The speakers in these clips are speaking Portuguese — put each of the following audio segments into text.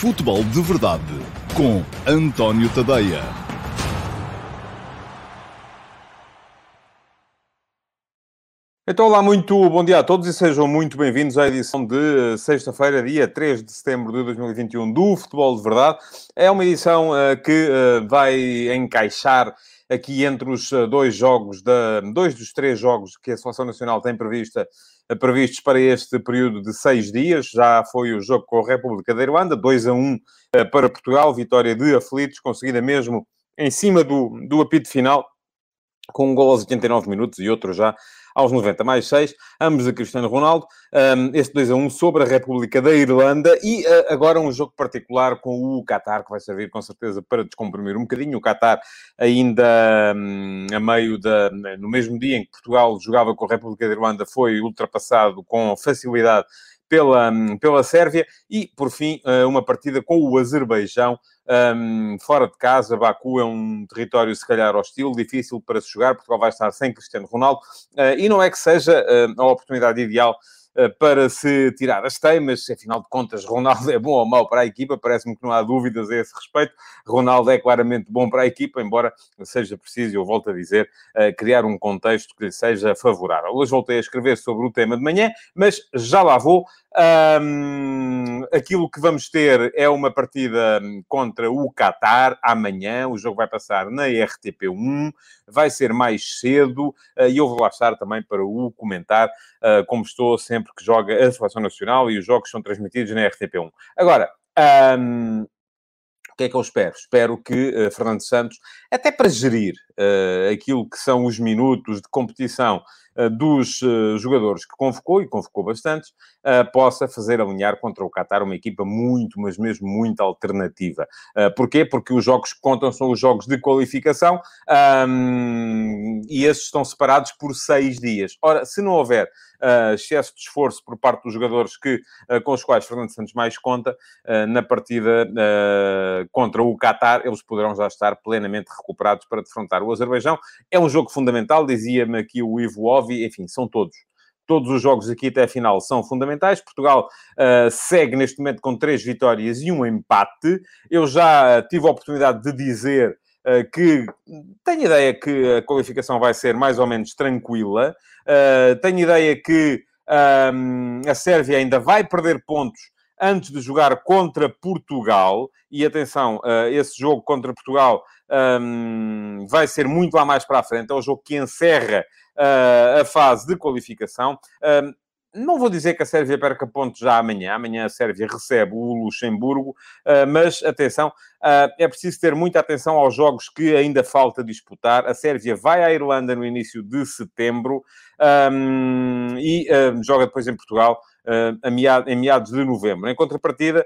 Futebol de Verdade com António Tadeia. Então, olá, muito bom dia a todos e sejam muito bem-vindos à edição de sexta-feira, dia 3 de setembro de 2021 do Futebol de Verdade. É uma edição uh, que uh, vai encaixar aqui entre os uh, dois jogos, da, dois dos três jogos que a Seleção Nacional tem prevista, previstos para este período de seis dias. Já foi o jogo com a República da Irlanda, 2 a 1 para Portugal, vitória de aflitos, conseguida mesmo em cima do, do apito final, com um gol aos 89 minutos e outro já aos 90 mais 6, ambos a Cristiano Ronaldo. Um, este 2 a 1 sobre a República da Irlanda e uh, agora um jogo particular com o Qatar, que vai servir com certeza para descomprimir um bocadinho. O Qatar ainda um, a meio da... no mesmo dia em que Portugal jogava com a República da Irlanda, foi ultrapassado com facilidade pela, pela Sérvia e, por fim, uma partida com o Azerbaijão um, fora de casa. Baku é um território, se calhar, hostil, difícil para se jogar. Portugal vai estar sem Cristiano Ronaldo uh, e não é que seja uh, a oportunidade ideal eh, para se tirar as teimas, afinal de contas, Ronaldo é bom ou mau para a equipa, parece-me que não há dúvidas a esse respeito. Ronaldo é claramente bom para a equipa, embora seja preciso, eu volto a dizer, eh, criar um contexto que lhe seja favorável. Hoje voltei a escrever sobre o tema de manhã, mas já lá vou. Um, aquilo que vamos ter é uma partida contra o Qatar amanhã. O jogo vai passar na RTP1, vai ser mais cedo uh, e eu vou lá estar também para o comentar, como estou sempre que joga a Seleção Nacional e os jogos são transmitidos na RTP1. Agora, um, o que é que eu espero? Espero que uh, Fernando Santos, até para gerir uh, aquilo que são os minutos de competição dos jogadores que convocou, e convocou bastantes, possa fazer alinhar contra o Qatar uma equipa muito, mas mesmo muito alternativa. porquê? Porque os jogos que contam são os jogos de qualificação um, e esses estão separados por seis dias. Ora, se não houver uh, excesso de esforço por parte dos jogadores que, uh, com os quais Fernando Santos mais conta, uh, na partida contra o Qatar, eles poderão já estar plenamente recuperados para defrontar o Azerbaijão. É um jogo fundamental, dizia-me aqui o Ivo Enfim, são todos todos os jogos aqui até a final são fundamentais. Portugal uh, segue neste momento com três vitórias e um empate. Eu já tive a oportunidade de dizer uh, que tenho ideia que a qualificação vai ser mais ou menos tranquila. Uh, tenho ideia que um, a Sérvia ainda vai perder pontos antes de jogar contra Portugal. E atenção, esse jogo contra Portugal um, vai ser muito lá mais para a frente. É o jogo que encerra a fase de qualificação. Um, não vou dizer que a Sérvia perca pontos já amanhã. Amanhã a Sérvia recebe o Luxemburgo, uh, mas atenção, uh, é preciso ter muita atenção aos jogos que ainda falta disputar. A Sérvia vai à Irlanda no início de setembro um, e joga depois em Portugal em meados de novembro. Em contrapartida,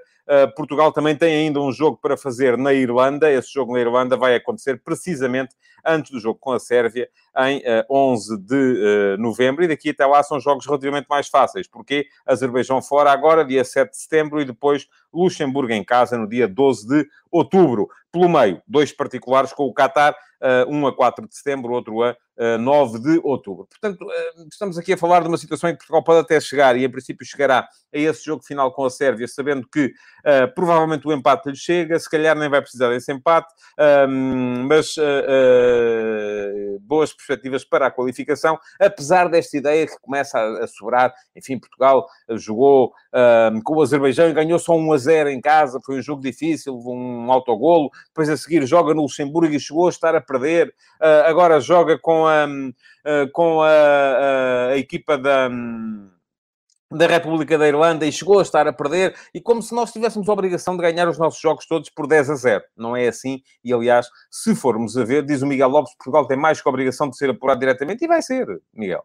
Portugal também tem ainda um jogo para fazer na Irlanda. Esse jogo na Irlanda vai acontecer precisamente antes do jogo com a Sérvia, em 11 de novembro. E daqui até lá são jogos relativamente mais fáceis, porque Azerbaijão fora agora, dia 7 de setembro, e depois Luxemburgo em casa no dia 12 de outubro. Pelo meio, dois particulares com o Qatar, um a 4 de setembro, outro a 9 de outubro. Portanto, estamos aqui a falar de uma situação em que Portugal pode até chegar, e em princípio chegará a esse jogo final com a Sérvia, sabendo que uh, provavelmente o empate lhe chega, se calhar nem vai precisar desse empate, mas uh, uh, boas perspectivas para a qualificação, apesar desta ideia que começa a, a sobrar. Enfim, Portugal jogou com o Azerbaijão e ganhou só 1 a 0 em casa, foi um jogo difícil, um autogolo, depois a seguir joga no Luxemburgo e chegou a estar a perder, agora joga com a, com a, a equipa da da República da Irlanda e chegou a estar a perder, e como se nós tivéssemos a obrigação de ganhar os nossos jogos todos por 10 a 0. Não é assim, e aliás, se formos a ver, diz o Miguel Lopes, Portugal tem mais que a obrigação de ser apurado diretamente, e vai ser, Miguel.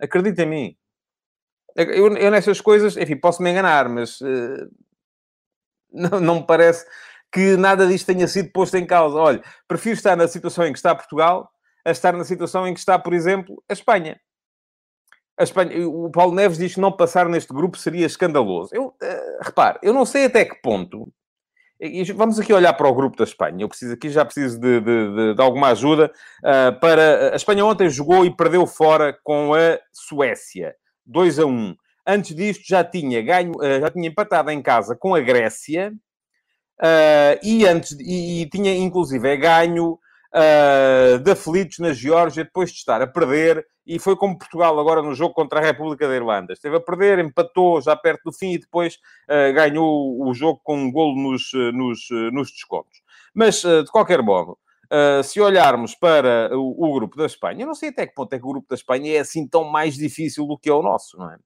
Acredita em mim. Eu, eu nessas coisas, enfim, posso me enganar, mas uh, não, não me parece que nada disto tenha sido posto em causa. Olha, prefiro estar na situação em que está Portugal a estar na situação em que está, por exemplo, a Espanha. A Espanha, o Paulo Neves diz que não passar neste grupo seria escandaloso. Eu, uh, repare, eu não sei até que ponto. E vamos aqui olhar para o grupo da Espanha. Eu preciso aqui já preciso de, de, de, de alguma ajuda uh, para. A Espanha ontem jogou e perdeu fora com a Suécia, 2 a 1. antes disto já tinha ganho, uh, já tinha empatado em casa com a Grécia e, antes, e, e, tinha inclusive ganho uh, de aflitos na Geórgia depois de estar a perder e foi como Portugal agora no jogo contra a República da Irlanda. Esteve a perder, empatou já perto do fim e depois uh, ganhou o jogo com um golo nos, nos, nos descontos. Mas, de qualquer modo, Uh, se olharmos para o, o, grupo da Espanha, eu não sei até que ponto é que o grupo da Espanha é assim tão mais difícil do que é o nosso, não é?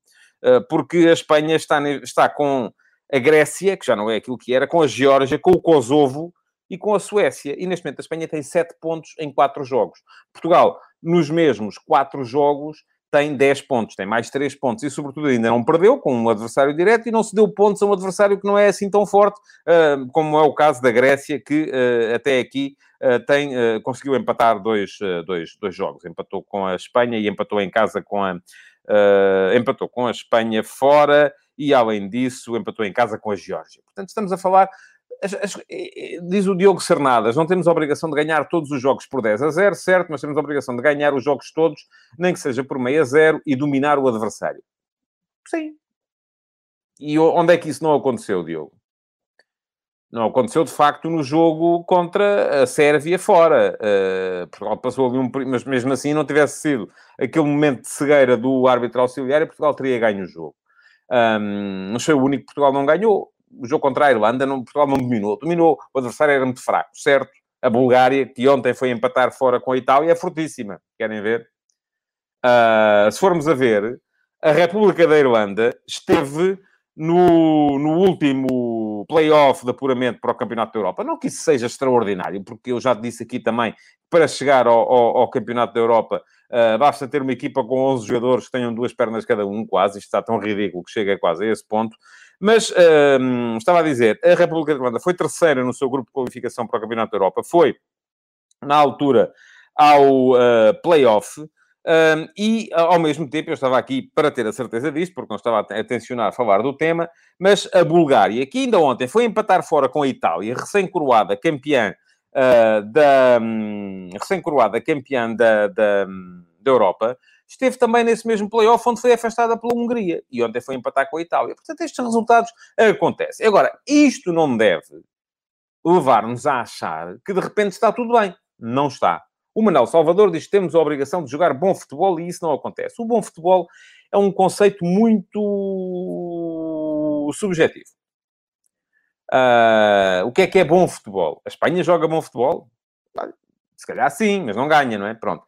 Uh, porque a Espanha está, está com a Grécia, que já não é aquilo que era, com a Geórgia, com o Kosovo e com a Suécia. E neste momento a Espanha tem 7 pontos em 4 jogos. Portugal, nos mesmos 4 jogos, tem 10 pontos, tem mais 3 pontos e, sobretudo, ainda não perdeu com um adversário direto e não se deu pontos a um adversário que não é assim tão forte, uh, como é o caso da Grécia, que uh, até aqui uh, tem, conseguiu empatar dois, dois, dois jogos. Empatou com a Espanha e empatou em casa com a. empatou com a Espanha fora e, além disso, empatou em casa com a Geórgia. Portanto, estamos a falar diz o Diogo Cernadas, não temos a obrigação de ganhar todos os jogos por 10 a 0, certo, mas temos a obrigação de ganhar os jogos todos, nem que seja por meio a 0, e dominar o adversário. Sim. E onde é que isso não aconteceu, Diogo? Não aconteceu, de facto, no jogo contra a Sérvia fora. Uh, Portugal passou ali um... Mas mesmo assim não tivesse sido aquele momento de cegueira do árbitro auxiliar Portugal teria ganho o jogo. Um, mas foi o único que Portugal não ganhou o jogo contra a Irlanda, não, Portugal não dominou. Dominou, o adversário era muito fraco, certo? A Bulgária, que ontem foi empatar fora com a Itália, é fortíssima. Querem ver? Uh, se formos a ver, a República da Irlanda esteve no, no último play-off de apuramento para o Campeonato da Europa. Não que isso seja extraordinário, porque eu já disse aqui também, para chegar ao, ao, ao Campeonato da Europa, uh, basta ter uma equipa com 11 jogadores que tenham duas pernas cada um, quase. Isto está tão ridículo que chega quase a esse ponto. Mas um, estava a dizer, a República da Irlanda foi terceira no seu grupo de qualificação para o Campeonato da Europa, foi na altura ao uh, play-off. Um, e, ao mesmo tempo, eu estava aqui para ter a certeza disto, porque não estava a tensionar falar do tema, mas a Bulgária, que ainda ontem foi empatar fora com a Itália, recém-coroada campeã uh, da... Um, recém-coroada campeã da, da, da Europa, esteve também nesse mesmo playoff onde foi afastada pela Hungria e ontem foi empatar com a Itália. Portanto, estes resultados acontecem. Agora, isto não deve levar-nos a achar que de repente está tudo bem. Não está. O Manuel Salvador diz que temos a obrigação de jogar bom futebol e isso não acontece. O bom futebol é um conceito muito subjetivo. Uh, o que é que é bom futebol? A Espanha joga bom futebol? Se calhar sim, mas não ganha, não é? Pronto.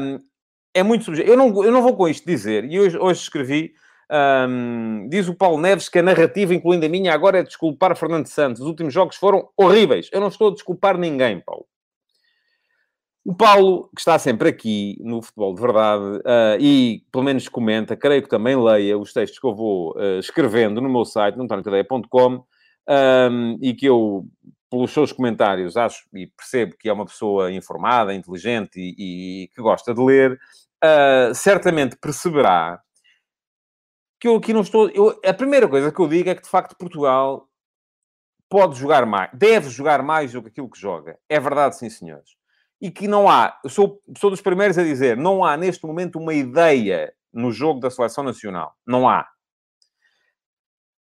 Um, é muito subjetivo. Eu não, eu não vou com isto dizer, e hoje, hoje escrevi, um, diz o Paulo Neves que a narrativa, incluindo a minha, agora é desculpar Fernando Santos. Os últimos jogos foram horríveis. Eu não estou a desculpar ninguém, Paulo. O Paulo, que está sempre aqui no Futebol de Verdade uh, e pelo menos comenta, creio que também leia os textos que eu vou uh, escrevendo no meu site, no antoniotadeia.com, um, e que eu, pelos seus comentários, acho e percebo que é uma pessoa informada, inteligente e, e que gosta de ler, uh, certamente perceberá que eu aqui não estou. Eu, a primeira coisa que eu digo é que, de facto, Portugal pode jogar mais, deve jogar mais do que aquilo que joga. É verdade, sim, senhores. E que não há, eu sou, sou dos primeiros a dizer, não há neste momento uma ideia no jogo da seleção nacional. Não há.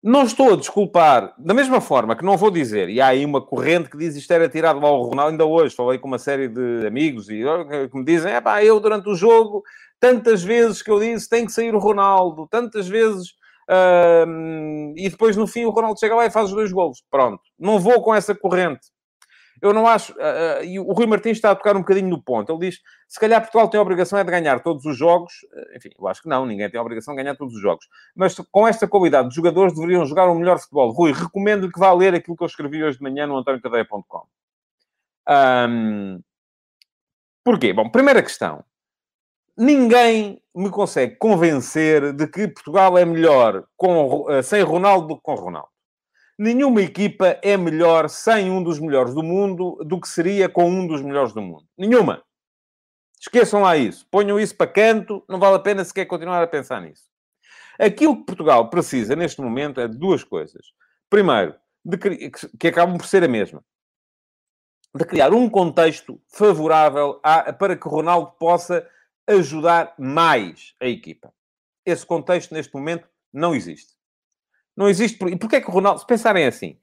Não estou a desculpar, da mesma forma que não vou dizer, e há aí uma corrente que diz isto era tirado ao Ronaldo, ainda hoje falei com uma série de amigos e que me dizem, é pá, eu durante o jogo, tantas vezes que eu disse tem que sair o Ronaldo, tantas vezes, e depois no fim o Ronaldo chega lá e faz os dois golos. Pronto, não vou com essa corrente. Eu não acho. Uh, e o Rui Martins está a tocar um bocadinho no ponto. Ele diz: se calhar Portugal tem a obrigação é de ganhar todos os jogos. Enfim, eu acho que não, ninguém tem a obrigação de ganhar todos os jogos. Mas com esta qualidade, os jogadores deveriam jogar um melhor futebol. Rui, recomendo que vá ler aquilo que eu escrevi hoje de manhã no antoniocadeia.com. Um, porquê? Bom, primeira questão. Ninguém me consegue convencer de que Portugal é melhor com, sem Ronaldo do que com Ronaldo. Nenhuma equipa é melhor sem um dos melhores do mundo do que seria com um dos melhores do mundo. Nenhuma. Esqueçam lá isso. Ponham isso para canto. Não vale a pena sequer continuar a pensar nisso. Aquilo que Portugal precisa neste momento é de duas coisas. Primeiro, de, que acabam por ser a mesma. De criar um contexto favorável a, para que Ronaldo possa ajudar mais a equipa. Esse contexto, neste momento, Não existe. Não existe. E porquê é que o Ronaldo... Se pensarem assim,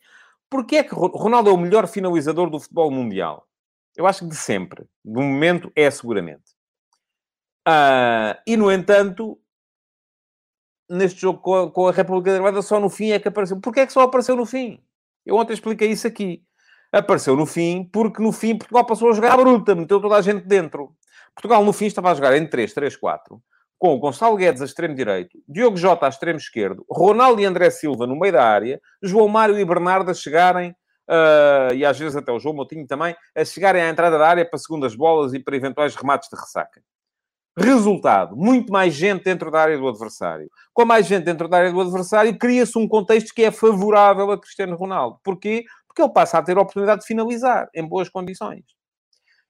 porquê é que Ronaldo é o melhor finalizador do futebol mundial? Eu acho que de sempre. Do momento, é seguramente. Uh, e, no entanto, neste jogo com a, com a República da Irlanda, só no fim é que apareceu. Porquê é que só apareceu no fim? Eu ontem expliquei isso aqui. Apareceu no fim, porque no fim Portugal passou a jogar à bruta, meteu toda a gente dentro. Portugal, no fim, estava a jogar em 3, 3, 4, com Gonçalo Guedes a extremo direito, Diogo Jota a extremo esquerdo, Ronaldo e André Silva no meio da área, João Mário e Bernardo a chegarem, uh, e às vezes até o João Moutinho também, a chegarem à entrada da área para segundas bolas e para eventuais remates de ressaca. Resultado, muito mais gente dentro da área do adversário. Com mais gente dentro da área do adversário, cria-se um contexto que é favorável a Cristiano Ronaldo. Porquê? Porque ele passa a ter a oportunidade de finalizar em boas condições.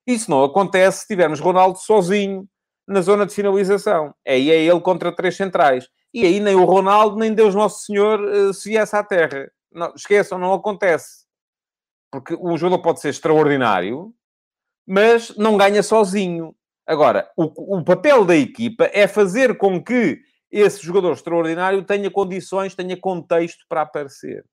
Isso não acontece se tivermos Ronaldo sozinho na zona de finalização. É, e é ele contra três centrais. E aí nem o Ronaldo, nem Deus Nosso Senhor uh, se viesse à Terra. Não, esqueçam, não acontece. Porque o jogador pode ser extraordinário, mas não ganha sozinho. Agora, o, o papel da equipa é fazer com que esse jogador extraordinário tenha condições, tenha contexto para aparecer.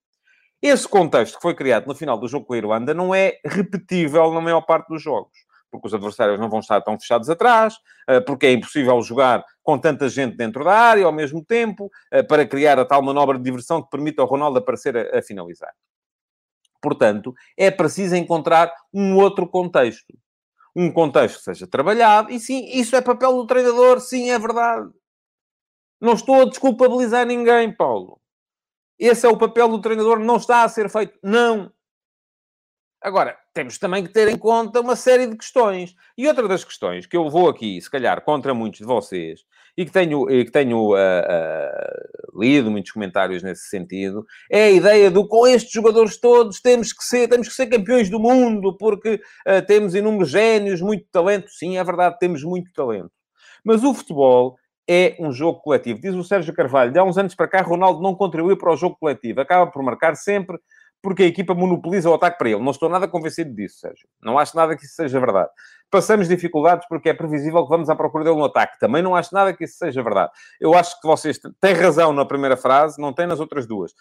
Esse contexto que foi criado no final do jogo com a Irlanda não é repetível na maior parte dos jogos. Porque os adversários não vão estar tão fechados atrás, eh, porque é impossível jogar com tanta gente dentro da área ao mesmo tempo, eh, para criar a tal manobra de diversão que permita ao Ronaldo aparecer a, a finalizar. Portanto, é preciso encontrar um outro contexto um contexto que seja trabalhado, e sim, isso é papel do treinador, sim, é verdade. Não estou a desculpabilizar ninguém, Paulo. Esse é o papel do treinador, não está a ser feito. Não. Agora, temos também que ter em conta uma série de questões. E outra das questões que eu vou aqui, se calhar, contra muitos de vocês, e que tenho, e que tenho uh, uh, lido muitos comentários nesse sentido, é a ideia do com estes jogadores todos temos que ser, temos que ser campeões do mundo, porque uh, temos inúmeros génios, muito talento. Sim, é verdade, temos muito talento. Mas o futebol é um jogo coletivo. Diz o Sérgio Carvalho, de há uns anos para cá, Ronaldo não contribuiu para o jogo coletivo. Acaba por marcar sempre porque a equipa monopoliza o ataque para ele. Não estou nada convencido disso, Sérgio. Não acho nada que isso seja verdade. Passamos dificuldades porque é previsível que vamos à procura dele no ataque. Também não acho nada que isso seja verdade. Eu acho que vocês têm razão na primeira frase, não têm nas outras duas.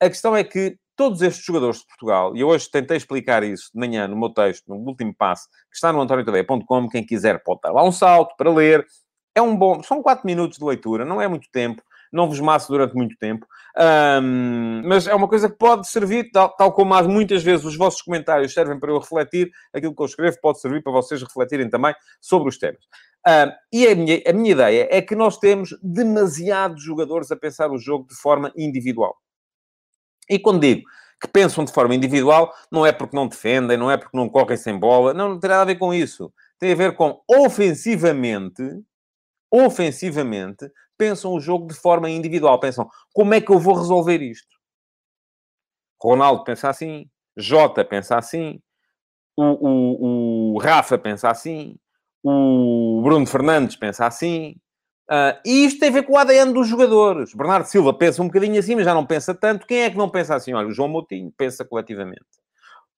A questão é que todos estes jogadores de Portugal, e eu hoje tentei explicar isso de manhã no meu texto, no último passo, que está no antoniotadeia.com, quem quiser pode dar lá um salto para ler. É um bom... São quatro minutos de leitura, não é muito tempo não vos maço durante muito tempo. Um, mas é uma coisa que pode servir, tal, tal como há muitas vezes os vossos comentários servem para eu refletir, aquilo que eu escrevo pode servir para vocês refletirem também sobre os temas. Um, e a minha, a minha ideia é que nós temos demasiados jogadores a pensar o jogo de forma individual. E quando digo que pensam de forma individual, não é porque não defendem, não é porque não correm sem bola, não, não tem nada a ver com isso. Tem a ver com ofensivamente, ofensivamente, pensam o jogo de forma individual. Pensam, como é que eu vou resolver isto? Ronaldo pensa assim, Jota pensa assim, o, o, o Rafa pensa assim, o Bruno Fernandes pensa assim. Uh, e isto tem a ver com o ADN dos jogadores. Bernardo Silva pensa um bocadinho assim, mas já não pensa tanto. Quem é que não pensa assim? Olha, o João Moutinho pensa coletivamente.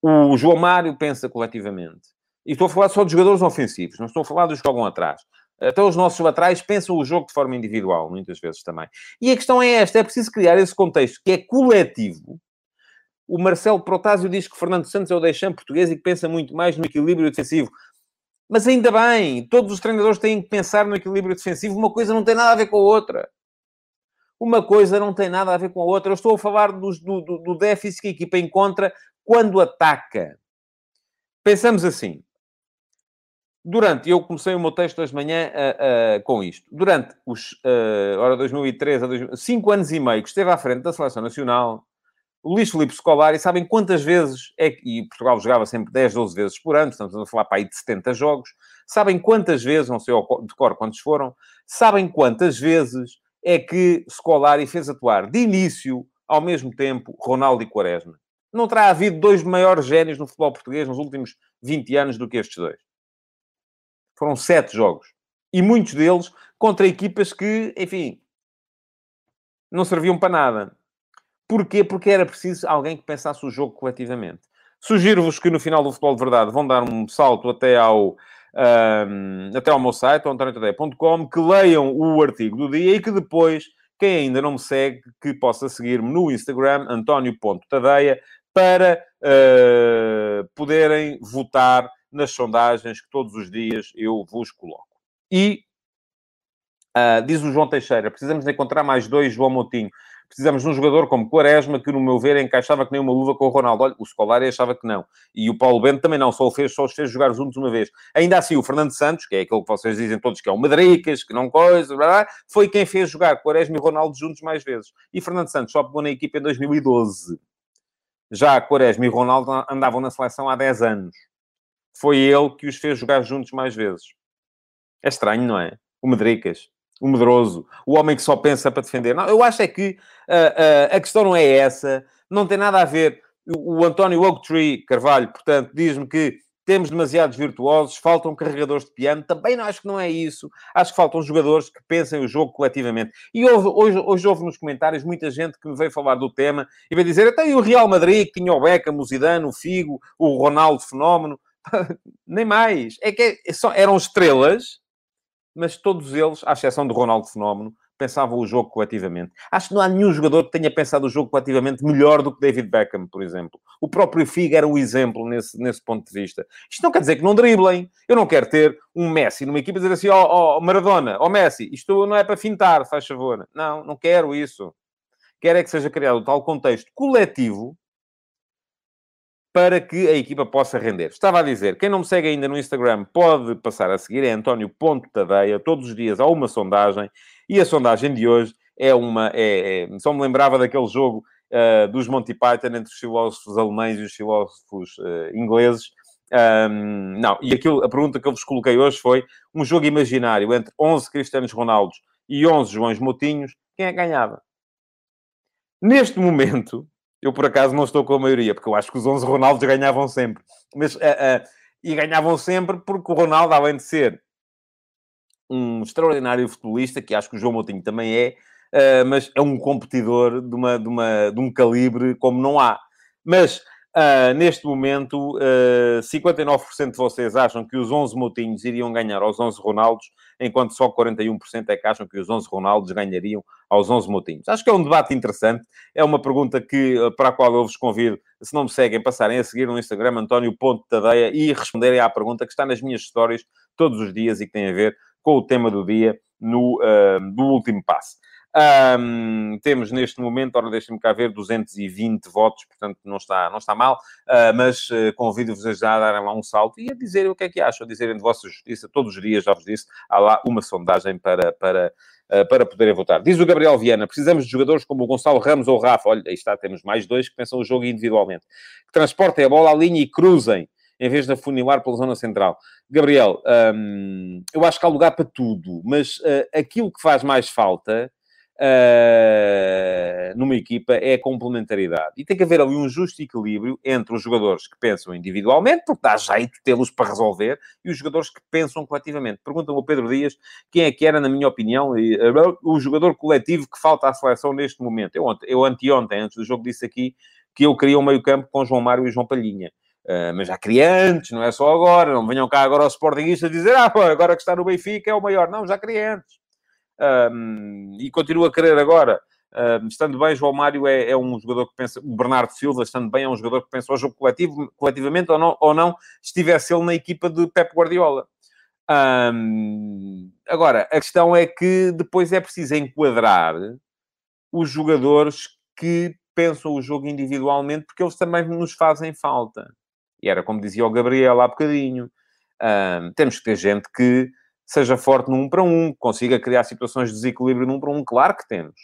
O João Mário pensa coletivamente. E estou a falar só de jogadores ofensivos, não estou a falar dos que jogam atrás. Até os nossos laterais pensam o jogo de forma individual, muitas vezes também. E a questão é esta: é preciso criar esse contexto que é coletivo. O Marcelo Protásio diz que Fernando Santos é o deixante português e que pensa muito mais no equilíbrio defensivo. Mas ainda bem, todos os treinadores têm que pensar no equilíbrio defensivo. Uma coisa não tem nada a ver com a outra. Uma coisa não tem nada a ver com a outra. Eu estou a falar do, do, do déficit que a equipa encontra quando ataca. Pensamos assim: Durante, eu comecei o meu texto hoje de manhã uh, uh, com isto. Durante os, uh, ora, 2003 a 2000, cinco anos e meio que esteve à frente da Seleção Nacional, o Luís Filipe Scolari, sabem quantas vezes, é que, e Portugal jogava sempre 10, 12 vezes por ano, estamos a falar para aí de 70 jogos, sabem quantas vezes, não sei de cor quantos foram, sabem quantas vezes é que Scolari fez atuar de início, ao mesmo tempo, Ronaldo e Quaresma. Não terá havido dois maiores génios no futebol português nos últimos 20 anos do que estes dois. Foram sete jogos. E muitos deles contra equipas que, enfim, não serviam para nada. Porquê? Porque era preciso alguém que pensasse o jogo coletivamente. Sugiro-vos que no final do Futebol de Verdade vão dar um salto até ao, um, até ao meu site, antoniotadeia.com, que leiam o artigo do dia e que depois quem ainda não me segue, que possa seguir-me no Instagram, António.tadeia, para uh, poderem votar nas sondagens que todos os dias eu vos coloco. E uh, diz o João Teixeira: precisamos de encontrar mais dois João Moutinho. Precisamos de um jogador como Quaresma, que no meu ver encaixava que nem uma luva com o Ronaldo. Olha, o Scolari achava que não. E o Paulo Bento também não, só, o fez, só os fez jogar juntos uma vez. Ainda assim, o Fernando Santos, que é aquele que vocês dizem todos que é o Madricas, que não coisa, blá, blá, foi quem fez jogar Quaresma e Ronaldo juntos mais vezes. E Fernando Santos só pegou na equipa em 2012. Já Quaresma e Ronaldo andavam na seleção há 10 anos. Foi ele que os fez jogar juntos mais vezes. É estranho, não é? O Medricas, o medroso, o homem que só pensa para defender. Não, eu acho é que uh, uh, a questão não é essa, não tem nada a ver. O, o António Oaktree Carvalho, portanto, diz-me que temos demasiados virtuosos, faltam carregadores de piano. Também não acho que não é isso. Acho que faltam jogadores que pensem o jogo coletivamente. E houve, hoje, hoje houve nos comentários muita gente que me veio falar do tema e veio dizer até o Real Madrid, que tinha o Beckham, o Zidane, o Figo, o Ronaldo Fenómeno. Nem mais. É que é, só, eram estrelas, mas todos eles, à exceção do Ronaldo Fenómeno, pensavam o jogo coletivamente. Acho que não há nenhum jogador que tenha pensado o jogo coletivamente melhor do que David Beckham, por exemplo. O próprio Figo era o exemplo nesse, nesse ponto de vista. Isto não quer dizer que não driblem. Eu não quero ter um Messi numa equipa e dizer assim, ó oh, oh, Maradona, ó oh, Messi, isto não é para fintar, faz favor. Não, não quero isso. Quero é que seja criado tal contexto coletivo para que a equipa possa render. Estava a dizer, quem não me segue ainda no Instagram pode passar a seguir, é António.tadeia, todos os dias há uma sondagem, e a sondagem de hoje é uma... É, é, só me lembrava daquele jogo uh, dos Monty Python entre os filósofos alemães e os filósofos uh, ingleses. Um, não, e aquilo, a pergunta que eu vos coloquei hoje foi um jogo imaginário entre 11 Cristianos Ronaldos e 11 Joões Motinhos, quem é que ganhava? Neste momento, eu, por acaso, não estou com a maioria, porque eu acho que os 11 Ronaldos ganhavam sempre. Mas, uh, uh, e ganhavam sempre porque o Ronaldo, além de ser um extraordinário futebolista, que acho que o João Moutinho também é, uh, mas é um competidor de, uma, de, uma, de um calibre como não há. Mas Uh, neste momento, uh, ah, 59% de vocês acham que os 11 Moutinhos iriam ganhar aos 11 Ronaldos, enquanto só 41% é que acham que os 11 Ronaldos ganhariam aos 11 Moutinhos. Acho que é um debate interessante. É uma pergunta que, ah, para a qual eu vos convido, se não me seguem, passarem a seguir no Instagram António.tadeia e responderem à pergunta que está nas minhas histórias todos os dias e que tem a ver com o tema do dia no, uh, do último passo. Um, temos neste momento, ora deixem-me cá ver, 220 votos, portanto não está, não está mal, uh, mas uh, convido-vos a já darem lá um salto e a dizerem o que é que acham, a dizerem de vossa justiça. Todos os dias, já vos disse, há lá uma sondagem para, para, uh, para poderem votar. Diz o Gabriel Viana, precisamos de jogadores como o Gonçalo Ramos ou o Rafa. Olha, aí está, temos mais dois que pensam o jogo individualmente. Que transportem a bola à linha e cruzem em vez de afunilar pela zona central. Gabriel, eu acho que há lugar para tudo, mas aquilo que faz mais falta uh, numa equipa é a complementaridade. E tem que haver ali um justo equilíbrio entre os jogadores que pensam individualmente, porque dá jeito tê-los para resolver, e os jogadores que pensam coletivamente. Pergunta-me o Pedro Dias quem é que era, na minha opinião, o jogador coletivo que falta à seleção neste momento. Eu, eu anteontem, antes do jogo, disse aqui que eu queria um meio-campo com João Mário e João Palhinha. Uh, mas já queria antes, não é só agora. Não venham cá agora aos Sportingistas dizer ah, agora que está no Benfica é o maior. Não, já queria antes um, e continuo a querer agora. Um, estando bem, João Mário é, é, um jogador que pensa, o Bernardo Silva, estando bem, é um jogador que pensa o jogo coletivo, coletivamente ou não, ou não estivesse ele na equipa de Pep Guardiola. Um, agora, a questão é que depois é preciso enquadrar os jogadores que pensam o jogo individualmente, porque eles também nos fazem falta. E era como dizia o Gabriel há bocadinho. Um, temos que ter gente que seja forte 1 para 1, consiga criar situações de desequilíbrio 1 para 1, claro que temos.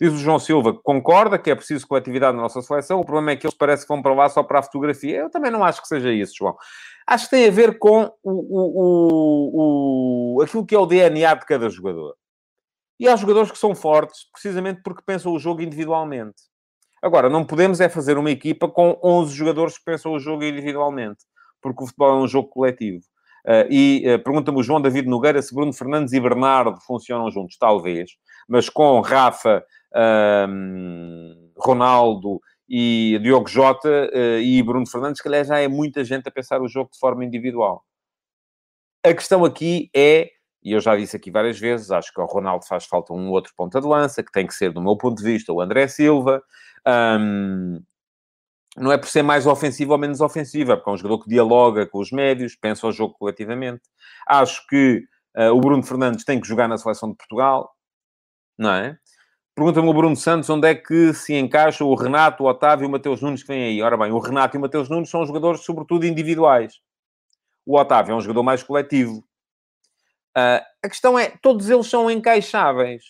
Diz o João Silva que concorda que é preciso coletividade na nossa seleção, o problema é que eles parecem que vão para lá só para a fotografia. Eu também não acho que seja isso, João. Acho que tem a ver com o, o, o, aquilo que é o DNA de cada jogador. E há jogadores que são fortes precisamente porque pensam o jogo individualmente. Agora, não podemos é fazer uma equipa com 11 jogadores que pensam o jogo individualmente, porque o futebol é um jogo coletivo. Uh, e uh, pergunta-me o João David Nogueira se Bruno Fernandes e Bernardo funcionam juntos. Talvez. Mas com Rafa, uh, Ronaldo e Diogo Jota uh, e Bruno Fernandes, que calhar já é muita gente a pensar o jogo de forma individual. A questão aqui é e eu já disse aqui várias vezes, acho que ao Ronaldo faz falta um outro ponta de lança, que tem que ser, do meu ponto de vista, o André Silva. Um, não é por ser mais ofensivo ou menos ofensivo, é porque é um jogador que dialoga com os médios, pensa o jogo coletivamente. Acho que uh, o Bruno Fernandes tem que jogar na seleção de Portugal, não é? Pergunta-me o Bruno Santos onde é que se encaixa o Renato, o Otávio e o Mateus Nunes que vem aí. Ora bem, o Renato e o Mateus Nunes são jogadores, sobretudo, individuais. O Otávio é um jogador mais coletivo. Uh, a questão é, todos eles são encaixáveis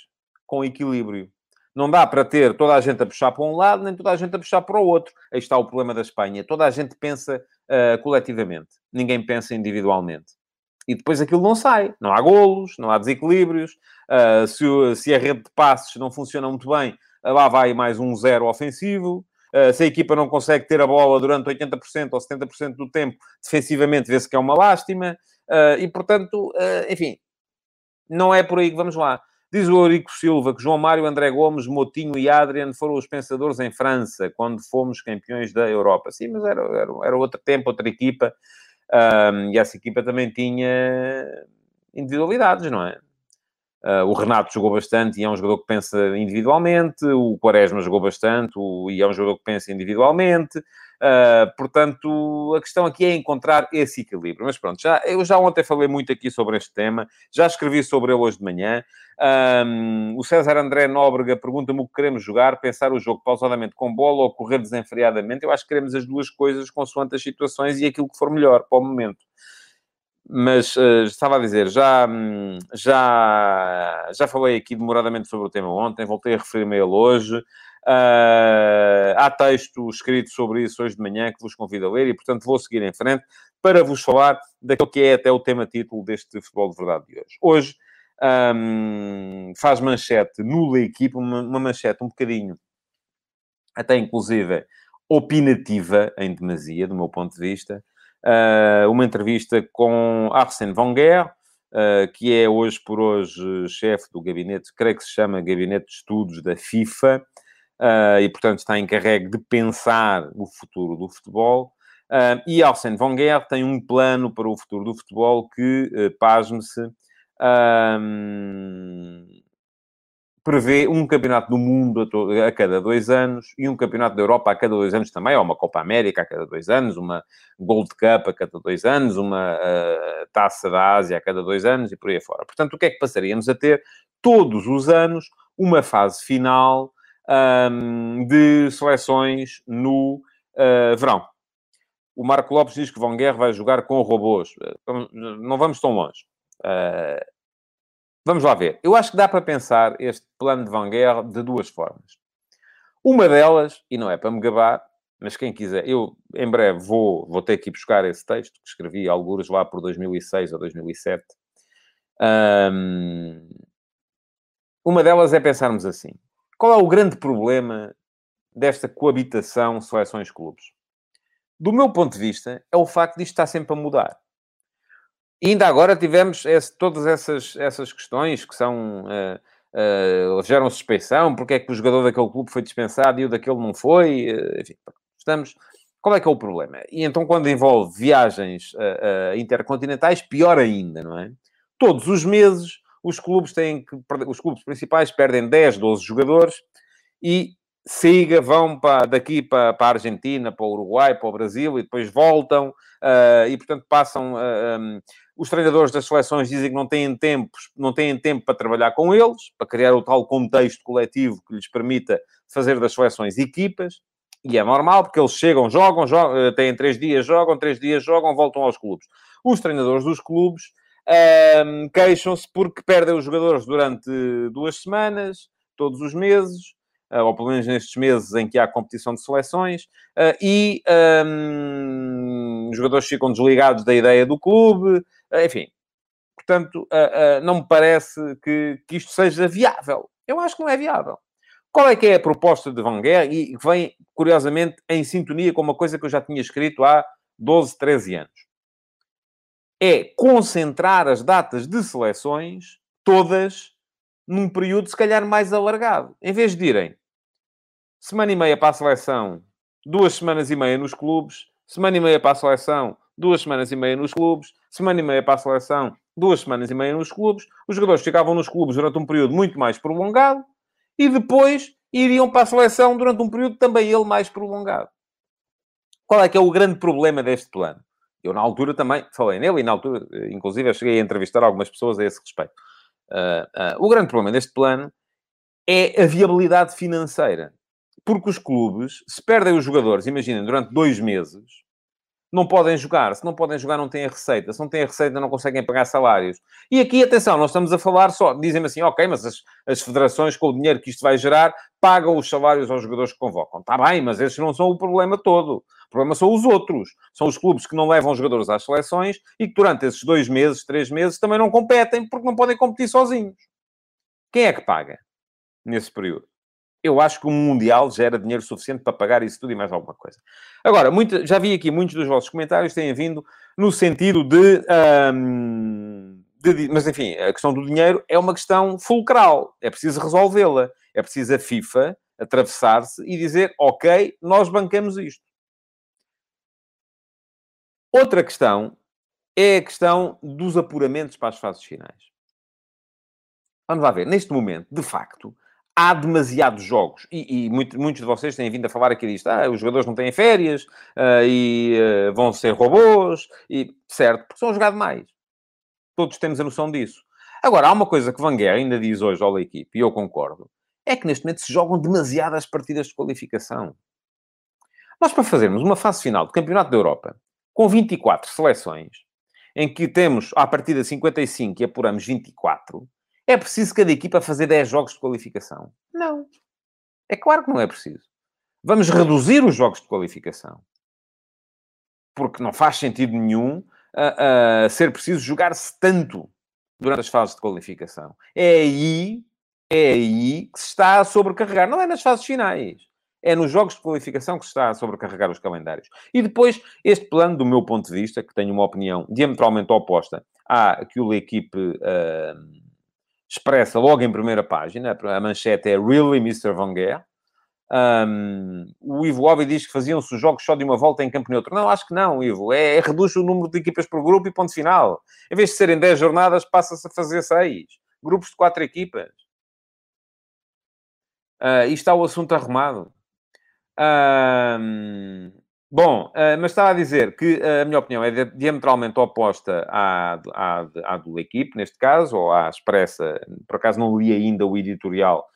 com equilíbrio. Não dá para ter toda a gente a puxar para um lado, nem toda a gente a puxar para o outro. Aí está o problema da Espanha. Toda a gente pensa uh, coletivamente. Ninguém pensa individualmente. E depois aquilo não sai. Não há golos, não há desequilíbrios. Uh, se, se, a rede de passes não funciona muito bem, lá vai mais um zero ofensivo. Uh, se a equipa não consegue ter a bola durante 80% ou 70% do tempo, defensivamente vê-se que é uma lástima. Uh, e, portanto, uh, enfim, não é por aí que vamos lá. Diz o Eurico Silva que João Mário, André Gomes, Motinho e Adrian foram os pensadores em França quando fomos campeões da Europa. Sim, mas era, era, era outro tempo, outra equipa. Um, e essa equipa também tinha individualidades, não é? Uh, o Renato jogou bastante e é um jogador que pensa individualmente. O Quaresma jogou bastante o, e é um jogador que pensa individualmente. Uh, portanto, a questão aqui é encontrar esse equilíbrio. Mas pronto, já, eu já ontem falei muito aqui sobre este tema, já escrevi sobre ele hoje de manhã. Um, o César André Nóbrega pergunta-me o que queremos jogar, pensar o jogo pausadamente com bola ou correr desenfreadamente. Eu acho que queremos as duas coisas consoante as situações e aquilo que for melhor para o momento mas uh, estava a dizer, já, hum, já, já falei aqui demoradamente sobre o tema ontem, voltei a referir-me a ele hoje. Uh, há texto escrito sobre isso hoje de manhã que vos convido a ler e, portanto, vou seguir em frente para vos falar daquilo que é até o tema título deste Futebol de Verdade de hoje. Hoje um, faz manchete nula equipe, uma, uma manchete um bocadinho, até inclusive opinativa em demasia, do meu ponto de vista, uh, uma entrevista com Arsène Wenger, uh, que é hoje por hoje chefe do gabinete, creio que se chama Gabinete de Estudos da FIFA, uh, e portanto está encarregue de pensar o futuro do futebol. E Arsène Wenger tem um plano para o futuro do futebol que, uh, pasme-se, prevê um campeonato do mundo a, a, cada dois anos e um campeonato da Europa a cada dois anos também, ou uma Copa América a cada dois anos, uma Gold Cup a cada dois anos, uma uh, Taça da Ásia a cada dois anos e por aí fora. Portanto, o que é que passaríamos a ter? Todos os anos, uma fase final um, de seleções no uh, verão. O Marco Lopes diz que Van Guerre vai jogar com robôs. Não vamos tão longe. Uh, Vamos lá ver. Eu acho que dá para pensar este plano de Van Guerra de duas formas. Uma delas, e não é para me gabar, mas quem quiser, eu em breve vou, vou ter que ir buscar esse texto que escrevi alguns lá por 2006 ou 2007. Um, uma delas é pensarmos assim: qual é o grande problema desta coabitação seleções-clubes? Do meu ponto de vista, é o facto de isto estar sempre a mudar. Ainda agora tivemos esse, todas essas, essas questões que são. Uh, uh, geram suspeição, porque é que o jogador daquele clube foi dispensado e o daquele não foi. Uh, enfim, estamos. Qual é que é o problema? E então, quando envolve viagens intercontinentais, pior ainda, não é? Todos os meses, os clubes têm que. Os clubes principais perdem 10, 12 jogadores e siga, vão para, daqui para, para a Argentina, para o Uruguai, para o Brasil e depois voltam uh, e, portanto, passam. Uh, os treinadores das seleções dizem que não têm, tempo, não têm tempo para trabalhar com eles, para criar o tal contexto coletivo que lhes permita fazer das seleções equipas. E é normal, porque eles chegam, jogam, jogam eh, têm três dias, jogam, três dias, jogam, voltam aos clubes. Os treinadores dos clubes um, queixam-se porque perdem os jogadores durante duas semanas, todos os meses, uh, ou pelo menos nestes meses em que há competição de seleções, uh, e um, os jogadores ficam desligados da ideia do clube, enfim, portanto, uh, uh, não me parece que, que isto seja viável. Eu acho que não é viável. Qual é que é a proposta de Van Gaal? E vem, curiosamente, em sintonia com uma coisa que eu já tinha escrito há 12, 13 anos. É concentrar as datas de seleções, todas, num período, se calhar, mais alargado. Em vez de irem semana e meia para a seleção, duas semanas e meia nos clubes, semana e meia para a seleção, duas semanas e meia nos clubes, semana e meia para a seleção, duas semanas e meia nos clubes, os jogadores ficavam nos clubes durante um período muito mais prolongado e depois iriam para a seleção durante um período também ele mais prolongado. Qual é que é o grande problema deste plano? Eu, na altura, também falei nele e, na altura, inclusive, eu cheguei a entrevistar algumas pessoas a esse respeito. Uh, uh, o grande problema deste plano é a viabilidade financeira. Porque os clubes, se perdem os jogadores, imaginem, durante dois meses, não podem jogar. Se não podem jogar, não têm a receita. Se não têm a receita, não conseguem pagar salários. E aqui, atenção, nós estamos a falar só... Dizem-me assim, ok, mas as, as federações, com o dinheiro que isto vai gerar, pagam os salários aos jogadores que convocam. Está bem, mas esses não são o problema todo. O problema são os outros. São os clubes que não levam os jogadores às seleções e que durante esses dois meses, três meses, também não competem porque não podem competir sozinhos. Quem é que paga nesse período? Eu acho que o Mundial gera dinheiro suficiente para pagar isso tudo e mais alguma coisa. Agora, muito, já vi aqui muitos dos vossos comentários têm vindo no sentido de, de, Mas, enfim, a questão do dinheiro é uma questão fulcral. É preciso resolvê-la. É preciso a FIFA atravessar-se e dizer, ok, nós bancamos isto. Outra questão é a questão dos apuramentos para as fases finais. Vamos lá ver. Neste momento, de facto há demasiados jogos. E, e muito, muitos de vocês têm vindo a falar aqui disto. Ah, os jogadores não têm férias uh, e uh, vão ser robôs. E, certo, porque são jogados mais. Todos temos a noção disso. Agora, há uma coisa que Van Guerra ainda diz hoje ao equipe, e eu concordo, é que neste momento se jogam demasiadas partidas de qualificação. Nós, para fazermos uma fase final do Campeonato da Europa, com 24 seleções, em que temos, à partida, 55 e apuramos 24, é preciso cada equipa fazer 10 jogos de qualificação? Não. É claro que não é preciso. Vamos reduzir os jogos de qualificação. Porque não faz sentido nenhum uh, uh, ser preciso jogar-se tanto durante as fases de qualificação. É aí, é aí que se está a sobrecarregar. Não é nas fases finais. É nos jogos de qualificação que se está a sobrecarregar os calendários. E depois, este plano, do meu ponto de vista, que tenho uma opinião diametralmente oposta à que o equipe uh, expressa logo em primeira página, a manchete é Really Mr. Van. Um, o Ivo Obi diz que faziam-se os jogos só de uma volta em campo neutro. Não, acho que não, Ivo. É, é reduz o número de equipas por grupo e ponto final. Em vez de serem 10 jornadas, passa-se a fazer 6. Grupos de 4 equipas. Uh, e está o assunto arrumado. Um, Bom, uh, mas estava a dizer que uh, a minha opinião é diametralmente oposta à, à, à do equipe, neste caso, ou à expressa. Por acaso não li ainda o editorial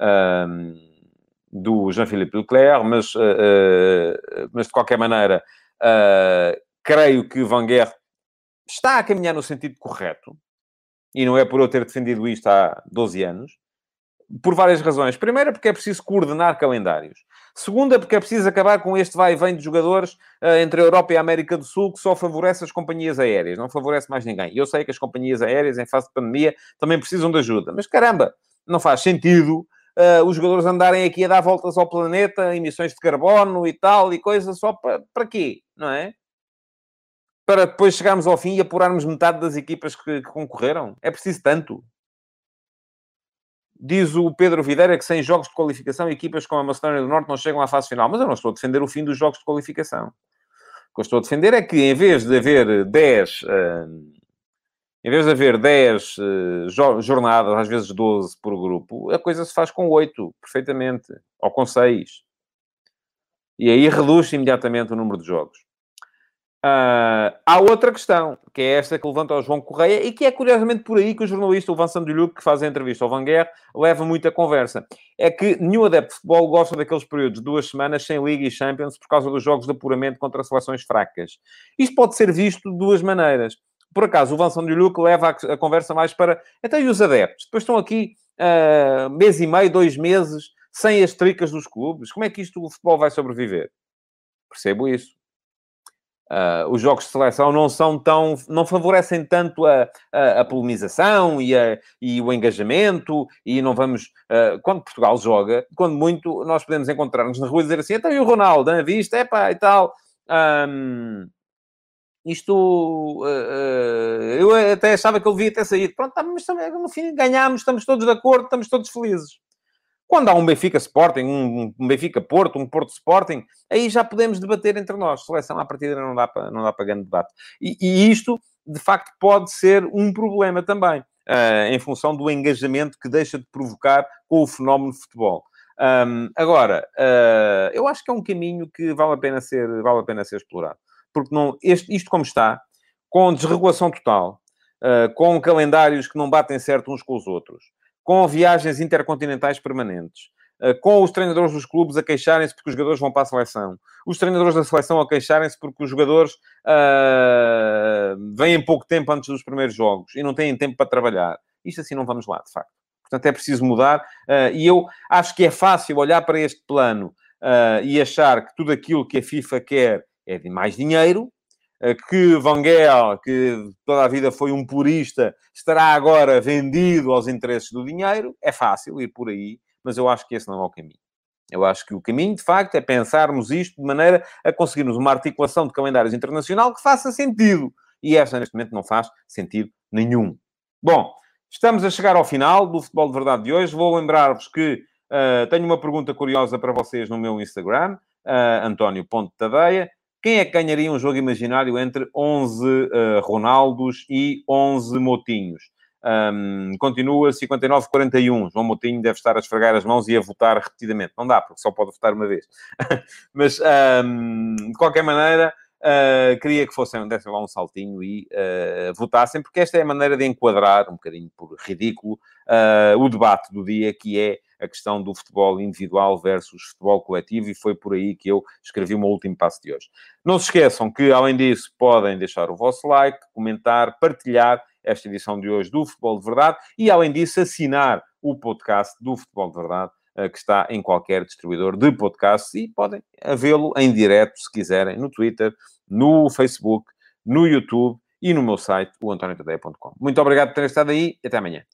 uh, do Jean-Philippe Leclerc, mas, uh, mas de qualquer maneira, creio que Van Guerre está a caminhar no sentido correto, e não é por eu ter defendido isto há 12 anos, por várias razões. Primeiro, porque é preciso coordenar calendários. Segunda, porque é preciso acabar com este vai e vem de jogadores uh, entre a Europa e a América do Sul, que só favorece as companhias aéreas, não favorece mais ninguém. Eu sei que as companhias aéreas, em fase de pandemia, também precisam de ajuda. Mas caramba, não faz sentido uh, os jogadores andarem aqui a dar voltas ao planeta, emissões de carbono e tal, e coisas só para, para quê, não é? Para depois chegarmos ao fim e apurarmos metade das equipas que, que concorreram? É preciso tanto. Diz o Pedro Videira que sem jogos de qualificação, equipas como a Macedónia do Norte não chegam à fase final. Mas eu não estou a defender o fim dos jogos de qualificação. O que eu estou a defender é que, em vez de haver 10... Uh, em vez de haver 10 uh, jornadas, às vezes 12 por grupo, a coisa se faz com 8, perfeitamente. Ou com 6. E aí reduz imediatamente o número de jogos. Uh, há outra questão, que é esta que levanta ao João Correia, e que é curiosamente por aí que o jornalista, o Vincent Duluc, que faz a entrevista ao Van Guerre, leva muita conversa. É que nenhum adepto de futebol gosta daqueles períodos de duas semanas sem Liga e Champions por causa dos jogos de apuramento contra seleções fracas. Isto pode ser visto de duas maneiras. Por acaso, o Vincent Duluc leva a, conversa mais para... Então, e os adeptos? Depois estão aqui uh, mês e meio, dois meses, sem as tricas dos clubes. Como é que isto o futebol vai sobreviver? Percebo isso. Uh, os jogos de seleção não são tão, não favorecem tanto a, a, a polemização e, a, e, o engajamento e não vamos, uh, quando Portugal joga, quando muito, nós podemos encontrar-nos na rua e dizer assim, então e o Ronaldo, na vista, epá, e tal. Um, isto, uh, eu até achava que ele devia ter saído. Pronto, tá, mas no fim ganhámos, estamos todos de acordo, estamos todos felizes. Quando há um Benfica Sporting, um, Benfica Porto, um Porto Sporting, aí já podemos debater entre nós. Seleção à partida não dá para, não dá para grande debate. E, e isto, de facto, pode ser um problema também, uh, em função do engajamento que deixa de provocar com o fenómeno de futebol. Um, agora, uh, eu acho que é um caminho que vale a pena ser, vale a pena ser explorado. Porque não, este, isto como está, com desregulação total, uh, com calendários que não batem certo uns com os outros, com viagens intercontinentais permanentes, uh, com os treinadores dos clubes a queixarem-se porque os jogadores vão para a seleção, os treinadores da seleção a queixarem-se porque os jogadores vêm pouco tempo antes dos primeiros jogos e não têm tempo para trabalhar. Isto assim não vamos lá, de facto. Portanto, é preciso mudar. Uh, e eu acho que é fácil olhar para este plano uh, e achar que tudo aquilo que a FIFA quer é de mais dinheiro, uh, que Van Gaal, que toda a vida foi um purista, estará agora vendido aos interesses do dinheiro. É fácil ir por aí, mas eu acho que esse não é o caminho. Eu acho que o caminho, de facto, é pensarmos isto de maneira a conseguirmos uma articulação de calendários internacional que faça sentido. E esta, neste momento, não faz sentido nenhum. Bom, Estamos a chegar ao final do Futebol de Verdade de hoje. Vou lembrar-vos que uh, tenho uma pergunta curiosa para vocês no meu Instagram, uh, António.tadeia. Quem é que ganharia um jogo imaginário entre 11 uh, Ronaldos e 11 Motinhos? Um, continua 59-41. João Moutinho deve estar a esfregar as mãos e a votar repetidamente. Não dá, porque só pode votar uma vez. Mas, um, de qualquer maneira, Uh, queria que fossem, dessem lá um saltinho e uh, votassem, porque esta é a maneira de enquadrar, um bocadinho por ridículo, uh, o debate do dia, que é a questão do futebol individual versus futebol coletivo, e foi por aí que eu escrevi o meu último passo de hoje. Não se esqueçam que, além disso, podem deixar o vosso like, comentar, partilhar esta edição de hoje do Futebol de Verdade e, além disso, assinar o podcast do Futebol de Verdade eh, que está em qualquer distribuidor de podcasts e podem vê-lo em direto, se quiserem, no Twitter, no Facebook, no YouTube e no meu site, o. Muito obrigado por terem estado aí e até amanhã.